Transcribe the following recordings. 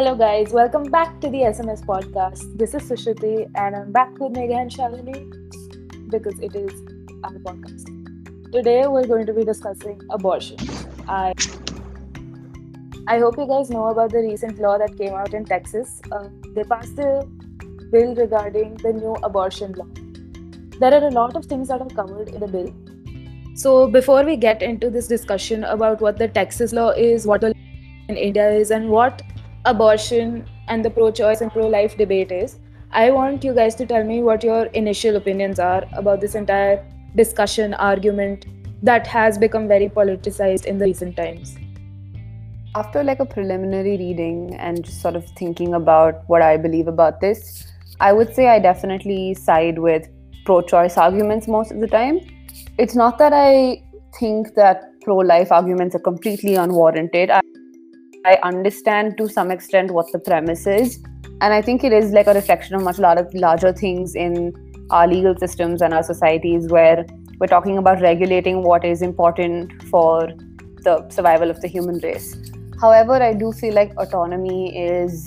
Hello, guys. Welcome back to the SMS podcast. This is Sushruti, and I'm back with Megha and Shalini because it is our podcast. Today, we're going to be discussing abortion. I I hope you guys know about the recent law that came out in Texas. Uh, they passed a bill regarding the new abortion law. There are a lot of things that are covered in the bill. So, before we get into this discussion about what the Texas law is, what the law in India is, and what abortion and the pro choice and pro life debate is, I want you guys to tell me what your initial opinions are about this entire discussion, argument that has become very politicized in the recent times. After like a preliminary reading and just sort of thinking about what I believe about this, I would say I definitely side with pro choice arguments most of the time. It's not that I think that pro life arguments are completely unwarranted. I I understand to some extent what the premise is. And I think it is like a reflection of much larger, things in our legal systems and our societies where we're talking about regulating what is important for the survival of the human race. However, I do feel like autonomy is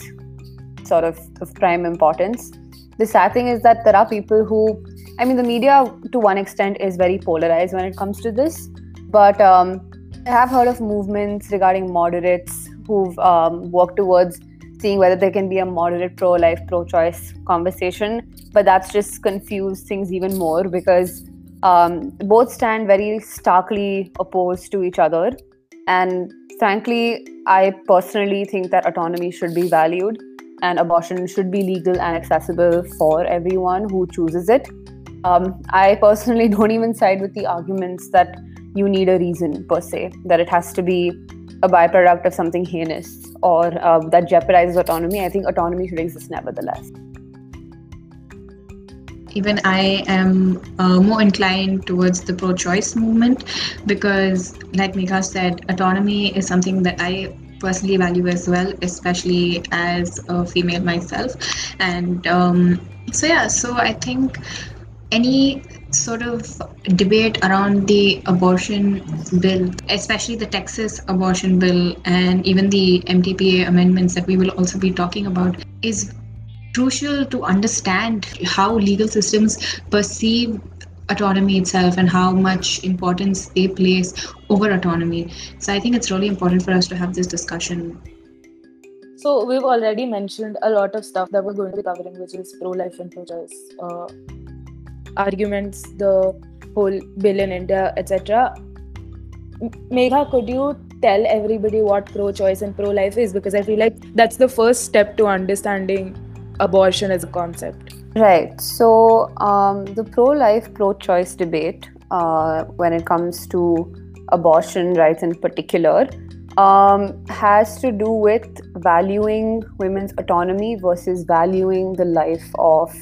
sort of of prime importance. The sad thing is that there are people who, I mean, the media to one extent is very polarized when it comes to this. But um, I have heard of movements regarding moderates who've um, worked towards seeing whether there can be a moderate pro life, pro choice conversation. But that's just confused things even more because um, both stand very starkly opposed to each other. And frankly, I personally think that autonomy should be valued and abortion should be legal and accessible for everyone who chooses it. Um, I personally don't even side with the arguments that you need a reason per se, that it has to be a byproduct of something heinous or uh, that jeopardizes autonomy, I think autonomy should exist nevertheless. Even I am uh, more inclined towards the pro choice movement because, like Megha said, autonomy is something that I personally value as well, especially as a female myself. And um, so, yeah, so I think any sort of debate around the abortion bill, especially the Texas abortion bill and even the MTPA amendments that we will also be talking about, is crucial to understand how legal systems perceive autonomy itself and how much importance they place over autonomy. So I think it's really important for us to have this discussion. So we've already mentioned a lot of stuff that we're going to be covering, which is pro-life and pro-choice. Uh, arguments, the whole bill in India, etc. Megha, could you tell everybody what pro choice and pro life is? Because I feel like that's the first step to understanding abortion as a concept. Right. So, um, the pro life, pro choice debate, uh, when it comes to abortion rights in particular, um, has to do with valuing women's autonomy versus valuing the life of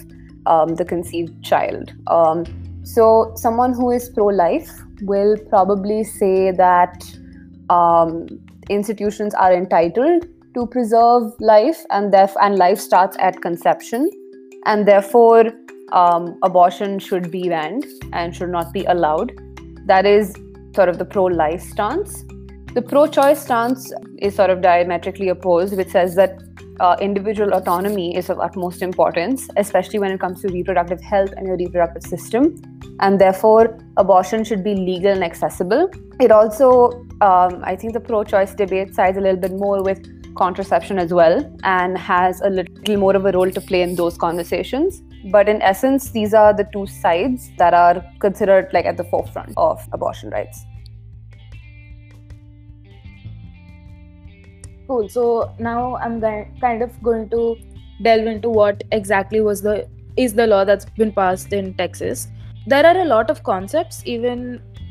um, the conceived child. Um, so, someone who is pro life will probably say that um, institutions are entitled to preserve life, and, def- and life starts at conception, and therefore, um, abortion should be banned and should not be allowed. That is sort of the pro life stance. The pro choice stance is sort of diametrically opposed, which says that uh, individual autonomy is of utmost importance, especially when it comes to reproductive health and your reproductive system. And therefore, abortion should be legal and accessible. It also, um, I think, the pro choice debate sides a little bit more with contraception as well and has a little more of a role to play in those conversations. But in essence, these are the two sides that are considered like at the forefront of abortion rights. Cool. So now I'm kind of going to delve into what exactly was the is the law that's been passed in Texas. There are a lot of concepts even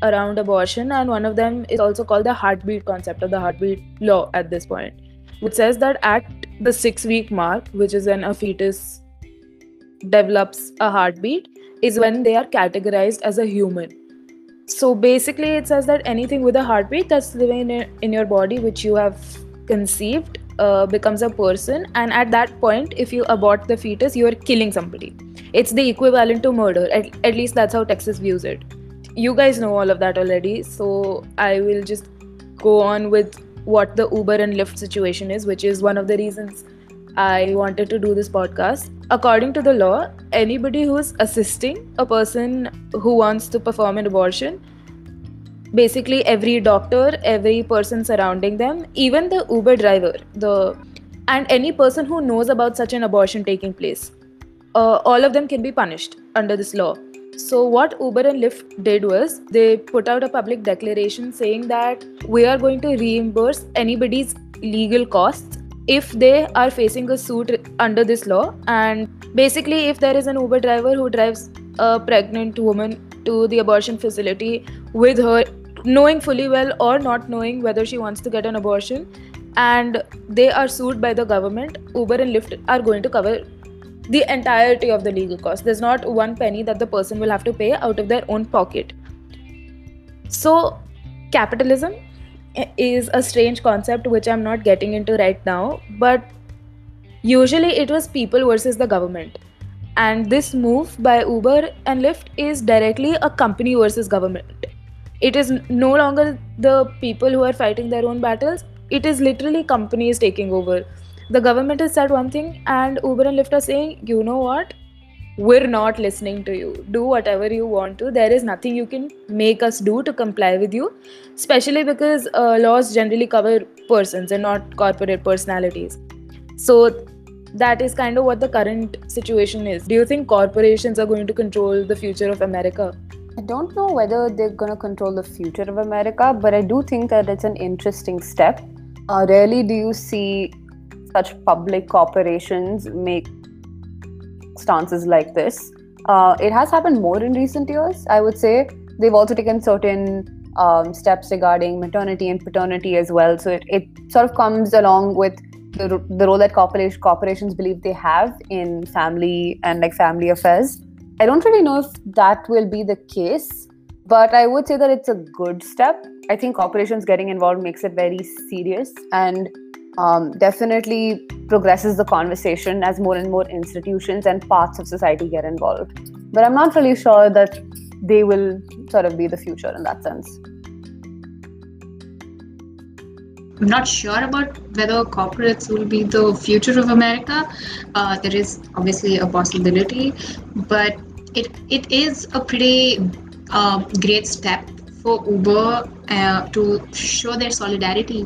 around abortion, and one of them is also called the heartbeat concept or the heartbeat law at this point, which says that at the six week mark, which is when a fetus develops a heartbeat, is when they are categorized as a human. So basically, it says that anything with a heartbeat that's living in, in your body, which you have conceived uh, becomes a person and at that point if you abort the fetus you are killing somebody. It's the equivalent to murder. At, at least that's how texas views it. You guys know all of that already so i will just go on with what the uber and lyft situation is which is one of the reasons I wanted to do this podcast. According to the law, anybody who's assisting a person who wants to perform an abortion, basically every doctor, every person surrounding them, even the Uber driver, the and any person who knows about such an abortion taking place, uh, all of them can be punished under this law. So, what Uber and Lyft did was they put out a public declaration saying that we are going to reimburse anybody's legal costs if they are facing a suit under this law. And basically, if there is an Uber driver who drives a pregnant woman to the abortion facility with her knowing fully well or not knowing whether she wants to get an abortion and they are sued by the government uber and lyft are going to cover the entirety of the legal cost. There's not one penny that the person will have to pay out of their own pocket. So, capitalism is a strange concept which I'm not getting into right now, but usually it was people versus the government. And this move by Uber and Lyft is directly a company versus government. It is no longer the people who are fighting their own battles, it is literally companies taking over. The government has said one thing and uber and lyft are saying you know what? We're not listening to you. Do whatever you want to. There is nothing you can make us do to comply with you especially because uh, laws generally cover persons and not corporate personalities. So that is kind of what the current situation is. Do you think corporations are going to control the future of america I don't know whether they're going to control the future of America, but I do think that it's an interesting step. Uh, rarely do you see such public corporations make stances like this. Uh, it has happened more in recent years, I would say. They've also taken certain um, steps regarding maternity and paternity as well. So it, it sort of comes along with the, the role that corporations believe they have in family and like family affairs. I don't really know if that will be the case, but I would say that it's a good step. I think corporations getting involved makes it very serious and um, definitely progresses the conversation as more and more institutions and parts of society get involved. But I'm not really sure that they will sort of be the future in that sense. I'm not sure about whether corporates will be the future of America. Uh, there is obviously a possibility, but it it is a pretty uh, great step for Uber uh, to show their solidarity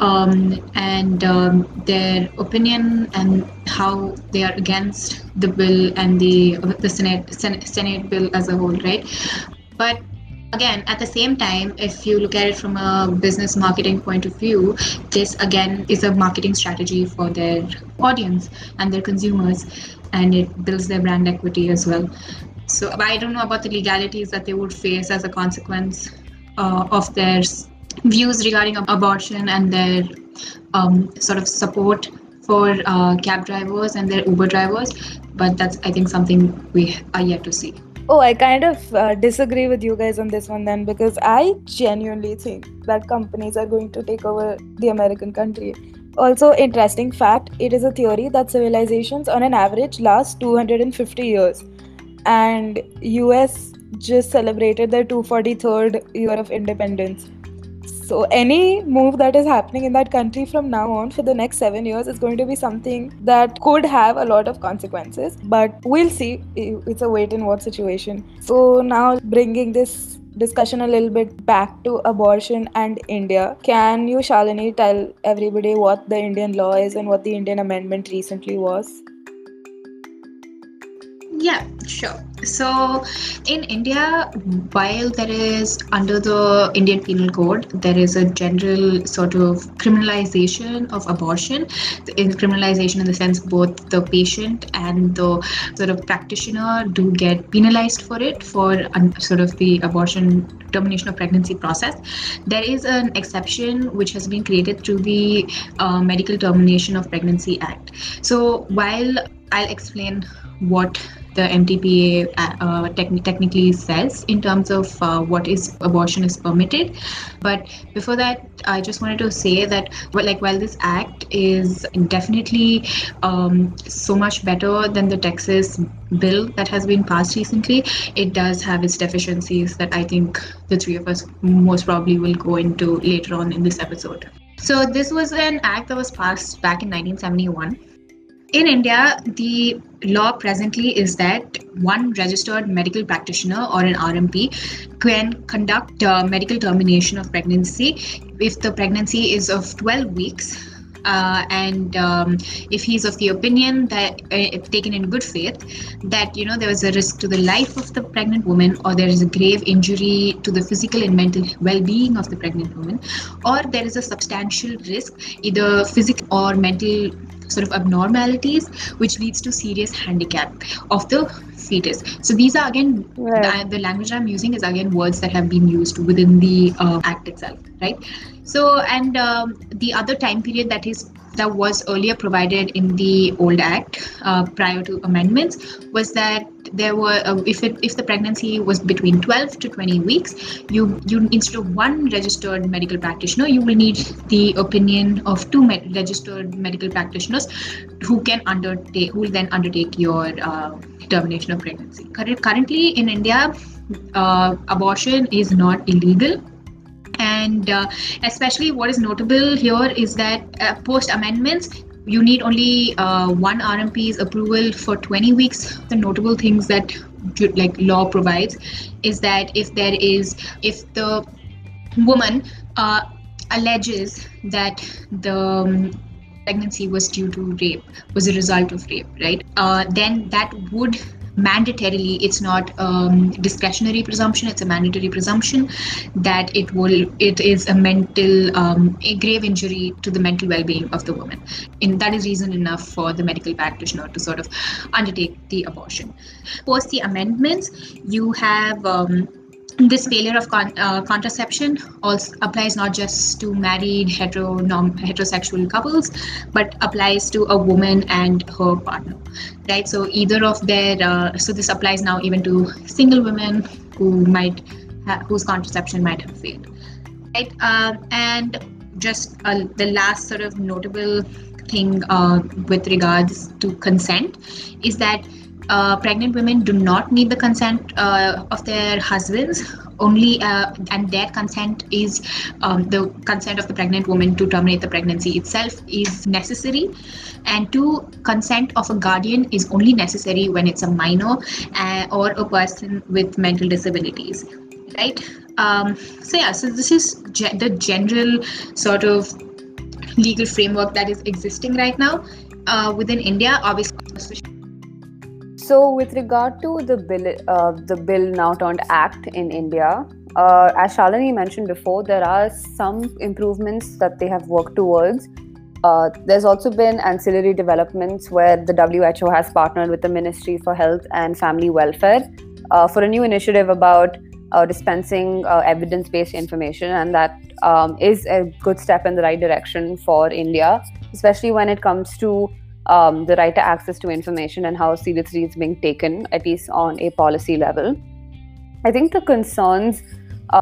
um, and um, their opinion and how they are against the bill and the the Senate Senate, Senate bill as a whole, right? But again at the same time if you look at it from a business marketing point of view this again is a marketing strategy for their audience and their consumers and it builds their brand equity as well so I don't know about the legalities that they would face as a consequence uh, of their views regarding abortion and their um, sort of support for uh, cab drivers and their Uber drivers. But that's, I think, something we are yet to see. Oh, I kind of uh, disagree with you guys on this one then because I genuinely think that companies are going to take over the American country. Also, interesting fact it is a theory that civilizations on an average last 250 years and US just celebrated their 243rd year of independence. So any move that is happening in that country from now on for the next 7 years is going to be something that could have a lot of consequences, but we'll see. It's a wait and watch situation. So now bringing this discussion a little bit back to abortion and India. Can you, Shalini, tell everybody what the Indian law is and what the Indian amendment recently was? Yeah, sure. So, in India, while there is under the Indian Penal Code, there is a general sort of criminalization of abortion. In criminalization, in the sense both the patient and the sort of practitioner do get penalized for it for sort of the abortion termination of pregnancy process. There is an exception which has been created through the uh, Medical Termination of Pregnancy Act. So, while I'll explain what the MTPA uh, uh technically says in terms of uh, what is abortion is permitted. But before that, I just wanted to say that, well, like, while this act is definitely um, so much better than the Texas bill that has been passed recently, it does have its deficiencies that I think the three of us most probably will go into later on in this episode. So, this was an act that was passed back in 1971 in India, the law presently is that one registered medical practitioner or an RMP can conduct uh, medical termination of pregnancy if the pregnancy is of 12 weeks uh, and um, if he's of the opinion that uh, if taken in good faith that you know there is a risk to the life of the pregnant woman or there is a grave injury to the physical and mental well-being of the pregnant woman or there is a substantial risk either physical or mental sort of abnormalities which leads to serious handicap of the fetus so these are again Right. the, the language i'm using is again words that have been used within the uh, act itself right so and um, the other time period that is that was earlier provided in the old act uh, prior to amendments was that there were uh, if it if the pregnancy was between 12 to 20 weeks you you instead of one registered medical practitioner you will need the opinion of two med- registered medical practitioners who can undertake who will then undertake your uh, termination of pregnancy. Curr- currently in india uh, abortion is not illegal and uh, especially what is notable here is that uh, post amendments you need only uh, one rmp's approval for 20 weeks. The notable things that like law provides is that if there is if the woman uh, alleges that the um, pregnancy was due to rape was a result of rape right? Uh, then that would mandatorily it's not um, discretionary presumption it's a mandatory presumption that it will it is a mental um, a grave injury to the mental well-being of the woman. And that is reason enough for the medical practitioner to sort of undertake the abortion. Post the amendments you have um, this failure of con- uh, contraception also applies not just to married hetero heterosexual couples but applies to a woman and her partner right? So either of their uh, so this applies now even to single women who might ha- whose contraception might have failed right? Um, and just uh, the last sort of notable thing uh, with regards to consent is that uh, pregnant women do not need the consent uh, of their husbands. Only uh, and their consent is um, the consent of the pregnant woman to terminate the pregnancy itself is necessary. And two consent of a guardian is only necessary when it's a minor uh, or a person with mental disabilities right? Um, so yeah so this is ge- the general sort of legal framework that is existing right now uh, within india obviously So, with regard to the bill, uh, the bill now turned act in India, uh, as Shalini mentioned before, there are some improvements that they have worked towards. Uh, there's also been ancillary developments where the WHO has partnered with the Ministry for Health and Family Welfare uh, for a new initiative about uh, dispensing uh, evidence-based information, and that um, is a good step in the right direction for India, especially when it comes to um, the right to access to information and how seriously it's being taken, at least on a policy level. I think the concerns uh,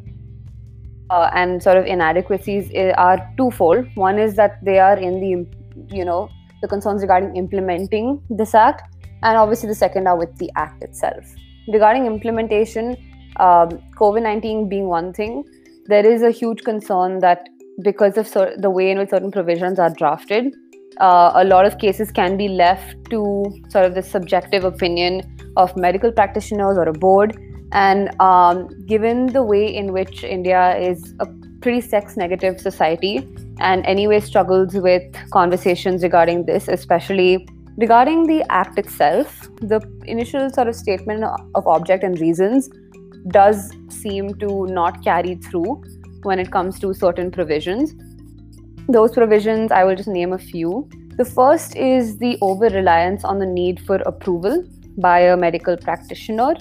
uh, and sort of inadequacies are twofold. One is that they are in the, you know, the concerns regarding implementing this act, and obviously the second are with the act itself. Regarding implementation, um, COVID 19 being one thing, there is a huge concern that because of cer- the way in which certain provisions are drafted, uh, a lot of cases can be left to sort of the subjective opinion of medical practitioners or a board. And um, given the way in which India is a pretty sex negative society and anyway struggles with conversations regarding this, especially regarding the act itself, the initial sort of statement of object and reasons does seem to not carry through when it comes to certain provisions those provisions, I will just name a few. The first is the over reliance on the need for approval by a medical practitioner.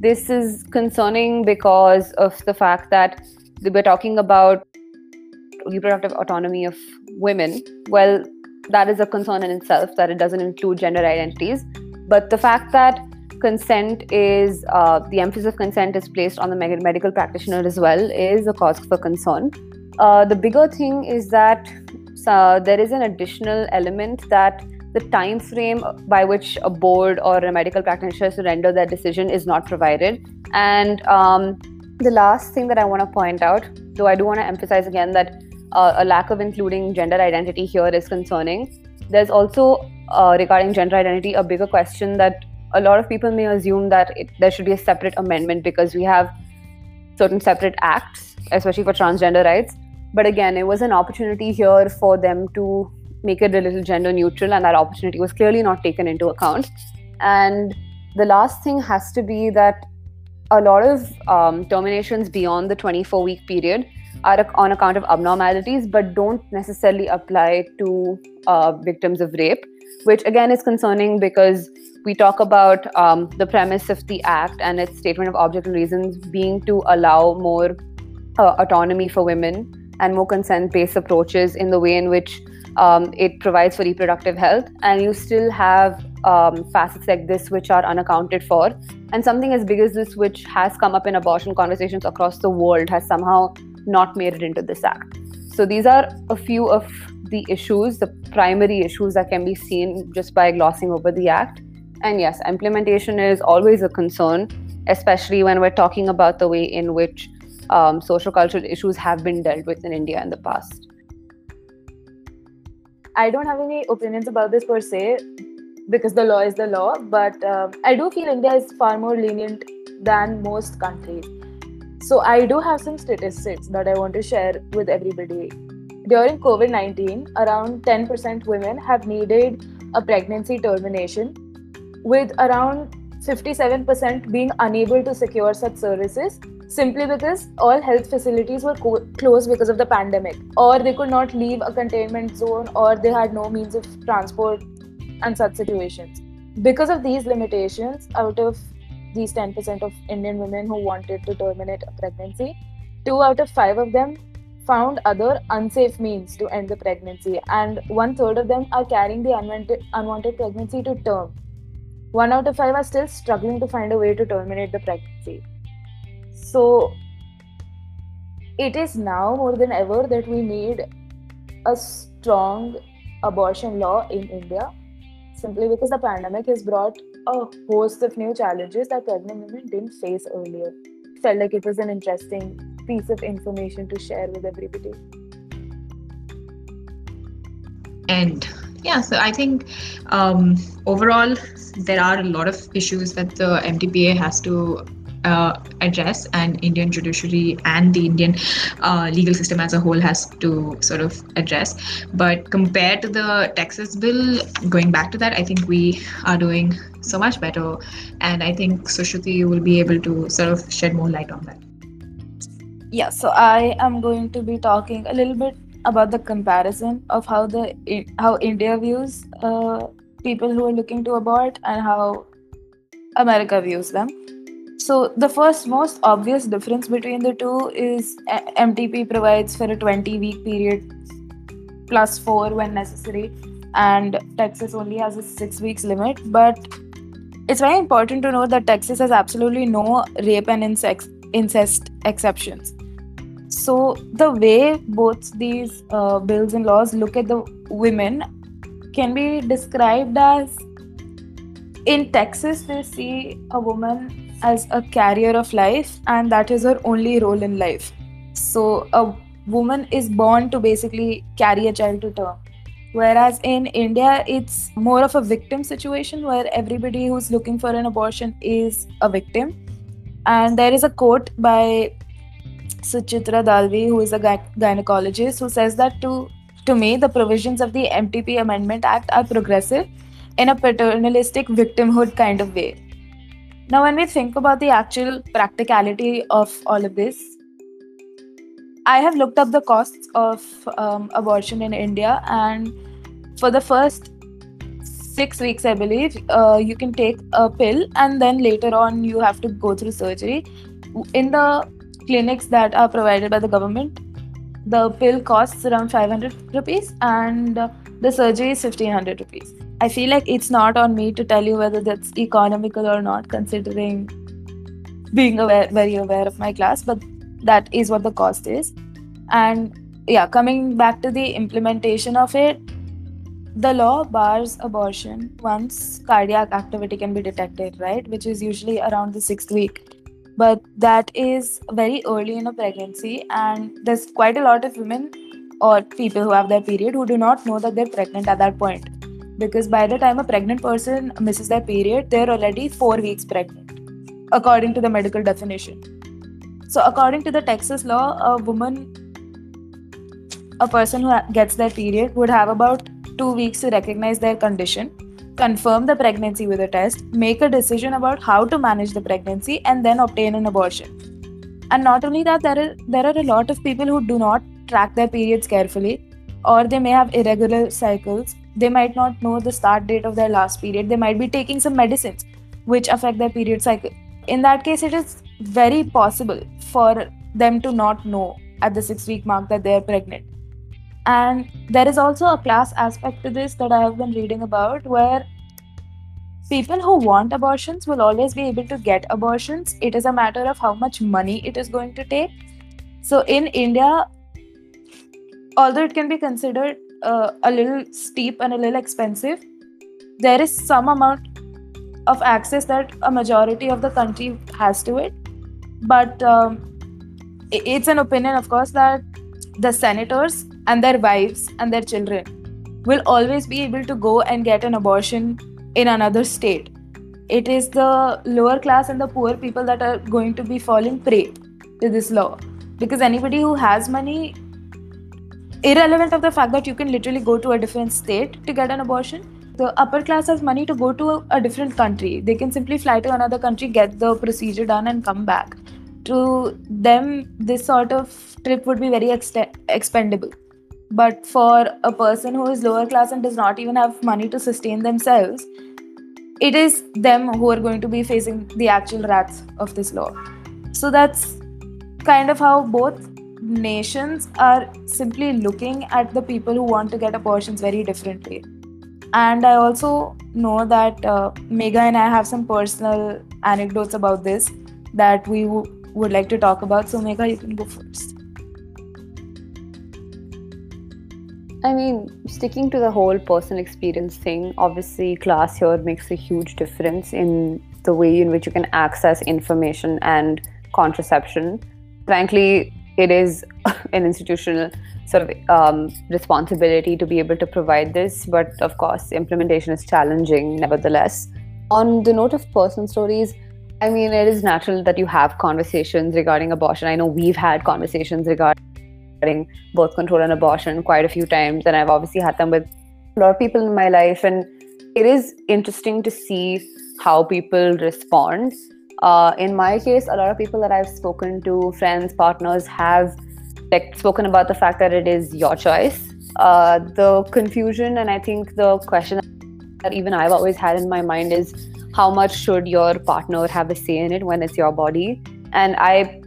This is concerning because of the fact that we're talking about reproductive autonomy of women. Well, that is a concern in itself that it doesn't include gender identities. But the fact that consent is uh, the emphasis of consent is placed on the medical practitioner as well is a cause for concern. Uh, the bigger thing is that uh, there is an additional element that the time frame by which a board or a medical practitioner to render their decision is not provided. And um, the last thing that I want to point out, though I do want to emphasize again that uh, a lack of including gender identity here is concerning. There's also uh, regarding gender identity a bigger question that a lot of people may assume that it, there should be a separate amendment because we have certain separate acts, especially for transgender rights. But again, it was an opportunity here for them to make it a little gender neutral, and that opportunity was clearly not taken into account. And the last thing has to be that a lot of um, terminations beyond the 24 week period are on account of abnormalities, but don't necessarily apply to uh, victims of rape, which again is concerning because we talk about um, the premise of the act and its statement of object and reasons being to allow more uh, autonomy for women and more consent based approaches in the way in which um, it provides for reproductive health. And you still have um, facets like this which are unaccounted for. And something as big as this, which has come up in abortion conversations across the world, has somehow not made it into this act. So these are a few of the issues, the primary issues that can be seen just by glossing over the act. And yes, implementation is always a concern, especially when we're talking about the way in which um, social cultural issues have been dealt with in India in the past. I don't have any opinions about this per se because the law is the law, but uh, I do feel India is far more lenient than most countries. So I do have some statistics that I want to share with everybody. During COVID 19, around 10% women have needed a pregnancy termination with around 57% being unable to secure such services simply because all health facilities were co- closed because of the pandemic. Or they could not leave a containment zone or they had no means of transport and such situations. Because of these limitations out of these 10% of indian women who wanted to terminate a pregnancy two out of five of them found other unsafe means to end the pregnancy. And one third of them are carrying the unwanted, unwanted pregnancy to term. One out of five are still struggling to find a way to terminate the pregnancy. So it is now more than ever that we need a strong abortion law in India simply because the pandemic has brought a host of new challenges that pregnant women didn't face earlier. Felt like it was an interesting piece of information to share with everybody. And yeah, so I think um, overall there are a lot of issues that the MTPA has to uh, address, and Indian judiciary and the Indian uh, legal system as a whole has to sort of address. But compared to the Texas bill, going back to that, I think we are doing so much better, and I think Sushruti will be able to sort of shed more light on that. Yeah, so I am going to be talking a little bit about the comparison of how the how India views uh, people who are looking to abort and how America views them. So the first most obvious difference between the two is MTP provides for a 20 week period plus 4 when necessary and Texas only has a 6 weeks limit but it's very important to note that Texas has absolutely no rape and incest, incest exceptions. So the way both these uh, bills and laws look at the women can be described as in Texas, they see a woman as a carrier of life, and that is her only role in life. So, a woman is born to basically carry a child to term. Whereas in India, it's more of a victim situation where everybody who's looking for an abortion is a victim. And there is a quote by Suchitra Dalvi, who is a gynecologist, who says that to to me, the provisions of the MTP Amendment Act are progressive in a paternalistic victimhood kind of way. Now, when we think about the actual practicality of all of this, I have looked up the costs of um, abortion in India, and for the first six weeks, I believe, uh, you can take a pill, and then later on, you have to go through surgery. In the clinics that are provided by the government, the pill costs around 500 rupees and the surgery is 1500 rupees i feel like it's not on me to tell you whether that's economical or not considering being aware, very aware of my class but that is what the cost is. And yeah coming back to the implementation of it the law bars abortion once cardiac activity can be detected right which is usually around the sixth week. But that is very early in a pregnancy and there's quite a lot of women or people who have their period who do not know that they're pregnant at that point because by the time a pregnant person misses their period, they're already four weeks pregnant, according to the medical definition. So, according to the Texas law, a woman, a person who gets their period, would have about two weeks to recognize their condition, confirm the pregnancy with a test, make a decision about how to manage the pregnancy, and then obtain an abortion. And not only that, there are, there are a lot of people who do not track their periods carefully, or they may have irregular cycles. They might not know the start date of their last period. They might be taking some medicines which affect their period cycle. In that case, it is very possible for them to not know at the six week mark that they are pregnant and there is also a class aspect to this that I have been reading about where people who want abortions will always be able to get abortions. It is a matter of how much money it is going to take. So in India, although it can be considered uh, a little steep and a little expensive, there is some amount of access that a majority of the country has to it. But um, it's an opinion, of course, that the senators and their wives and their children will always be able to go and get an abortion in another state. It is the lower class and the poor people that are going to be falling prey to this law. Because anybody who has money, irrelevant of the fact that you can literally go to a different state to get an abortion, the upper class has money to go to a, a different country. They can simply fly to another country, get the procedure done, and come back. To them, this sort of trip would be very ex- expendable but for a person who is lower class and does not even have money to sustain themselves it is them who are going to be facing the actual wrath of this law so that's kind of how both nations are simply looking at the people who want to get abortions very differently. And i also know that uh, Megha and i have some personal anecdotes about this that we w- would like to talk about. So Megha you can go first. I mean, sticking to the whole personal experience thing, obviously, class here makes a huge difference in the way in which you can access information and contraception. Frankly, it is an institutional sort of um, responsibility to be able to provide this, but of course, implementation is challenging nevertheless. On the note of personal stories, I mean, it is natural that you have conversations regarding abortion. I know we've had conversations regarding birth control and abortion quite a few times, and I've obviously had them with a lot of people in my life, and it is interesting to see how people respond. Uh, in my case, a lot of people that I've spoken to, friends, partners, have like spoken about the fact that it is your choice. Uh, the confusion and I think the question that even I've always had in my mind is how much should your partner have a say in it when it's your body? And I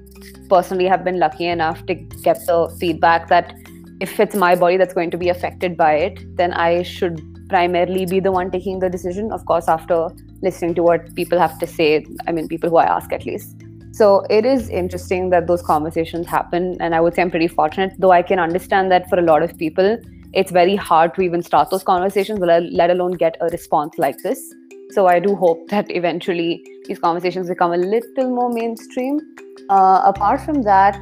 personally have been lucky enough to get the feedback that if it's my body that's going to be affected by it, then I should primarily be the one taking the decision. Of course, after listening to what people have to say, I mean, people who I ask at least. So it is interesting that those conversations happen. And I would say I'm pretty fortunate, though I can understand that for a lot of people, it's very hard to even start those conversations, let alone get a response like this. So I do hope that eventually these conversations become a little more mainstream. Uh, apart from that,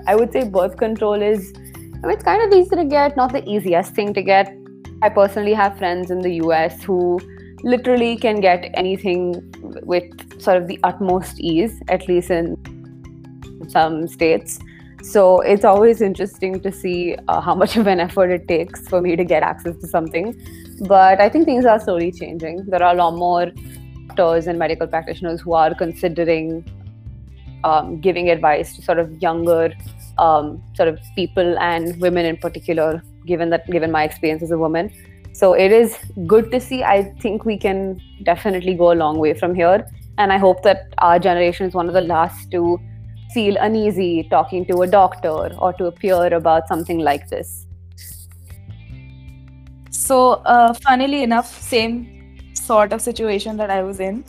I would say birth control is, I mean, it's kind of easy to get, not the easiest thing to get. I personally have friends in the US who literally can get anything with sort of the utmost ease, at least in some states. So it's always interesting to see uh, how much of an effort it takes for me to get access to something. But I think things are slowly changing. There are a lot more doctors and medical practitioners who are considering um, giving advice to sort of younger um, sort of people and women in particular, given that given my experience as a woman. So it is good to see. I think we can definitely go a long way from here. And I hope that our generation is one of the last to feel uneasy talking to a doctor or to a peer about something like this. So, uh, funnily enough, same sort of situation that I was in.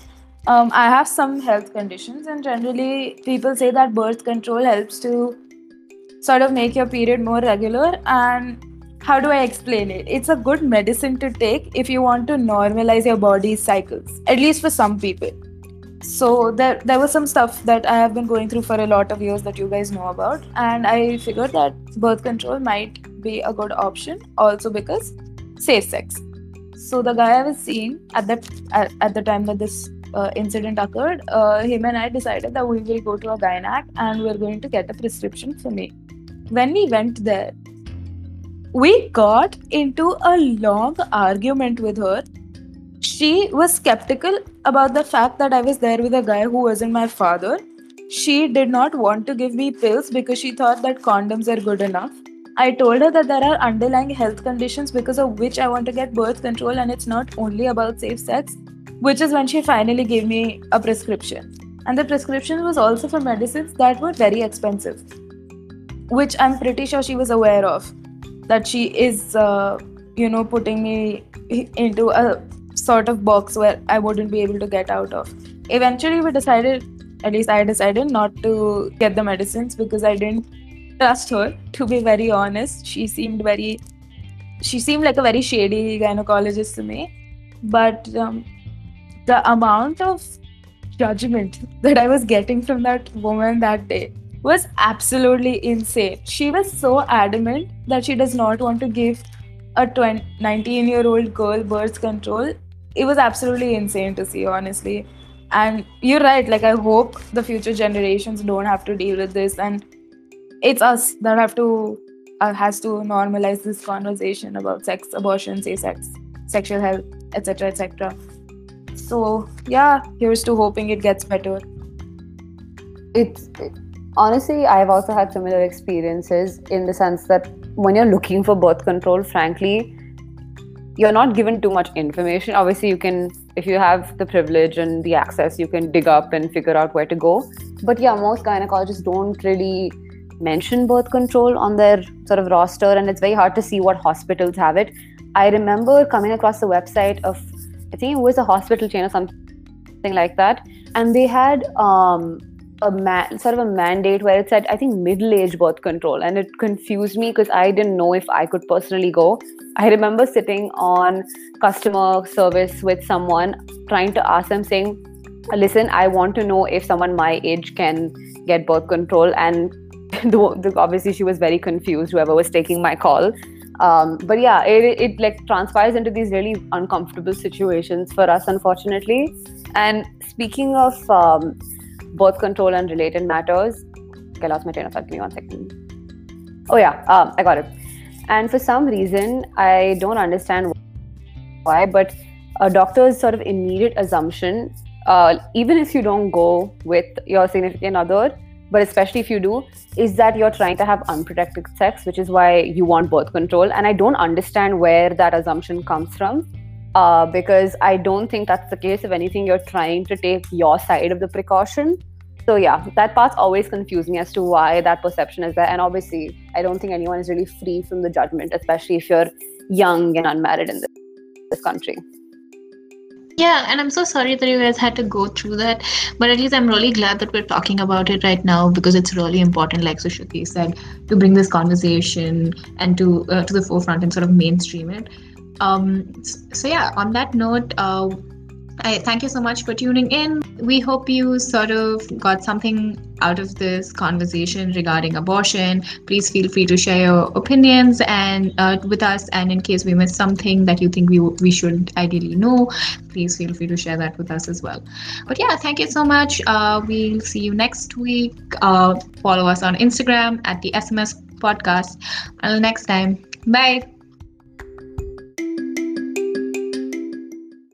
Um, I have some health conditions, and generally, people say that birth control helps to sort of make your period more regular. And how do I explain it? It's a good medicine to take if you want to normalize your body's cycles, at least for some people. So there, there was some stuff that I have been going through for a lot of years that you guys know about, and I figured that birth control might be a good option, also because safe sex. So the guy I was seeing at that at, at the time that this uh, incident occurred, uh, him and I decided that we will go to a gynac and we're going to get a prescription for me. When we went there, we got into a long argument with her. She was skeptical about the fact that I was there with a guy who wasn't my father. She did not want to give me pills because she thought that condoms are good enough. I told her that there are underlying health conditions because of which I want to get birth control, and it's not only about safe sex, which is when she finally gave me a prescription. And the prescription was also for medicines that were very expensive, which I'm pretty sure she was aware of that she is, uh, you know, putting me into a sort of box where I wouldn't be able to get out of. Eventually, we decided, at least I decided, not to get the medicines because I didn't trust her, to be very honest. She seemed very, she seemed like a very shady gynecologist to me. But um, the amount of judgment that I was getting from that woman that day was absolutely insane. She was so adamant that she does not want to give a 20, 19 year old girl birth control. It was absolutely insane to see, honestly. And you're right, like, I hope the future generations don't have to deal with this. And it's us that have to, uh, has to normalize this conversation about sex, abortion, safe sex, sexual health, etc., etc. So, yeah, here's to hoping it gets better. It's. It, honestly, I've also had similar experiences in the sense that when you're looking for birth control, frankly, you're not given too much information. Obviously, you can, if you have the privilege and the access, you can dig up and figure out where to go. But yeah, most gynecologists don't really mention birth control on their sort of roster, and it's very hard to see what hospitals have it. I remember coming across the website of, I think it was a hospital chain or something like that, and they had um, a sort of a mandate where it said I think middle age birth control, and it confused me because I didn't know if I could personally go. I remember sitting on customer service with someone trying to ask them saying, "Listen, I want to know if someone my age can get birth control," and the, the, obviously she was very confused. Whoever was taking my call. Um, but yeah, it, it like transpires into these really uncomfortable situations for us, unfortunately. And speaking of um, birth control and related matters. Okay, I lost my train of thought. Give me one second. Oh yeah, um, I got it. And for some reason, I don't understand why, but a doctor's sort of immediate assumption, uh, even if you don't go with your significant other, but especially if you do, is that you're trying to have unprotected sex, which is why you want birth control. And I don't understand where that assumption comes from. Uh, because I don't think that's the case. If anything, you're trying to take your side of the precaution. So, yeah, that part always confused me as to why that perception is there. And obviously, I don't think anyone is really free from the judgment, especially if you're young and unmarried in this, this country. Yeah, and I'm so sorry that you guys had to go through that. But at least I'm really glad that we're talking about it right now because it's really important, like Sushruti said, to bring this conversation and to uh, to the forefront and sort of mainstream it. Um, so yeah, on that note, uh, I thank you so much for tuning in. We hope you sort of got something out of this conversation regarding abortion. Please feel free to share your opinions and uh, with us. And in case we missed something that you think we we should ideally know, please feel free to share that with us as well. But yeah, thank you so much. Uh, we'll see you next week. Uh, follow us on Instagram at the SMS podcast. Until next time, bye.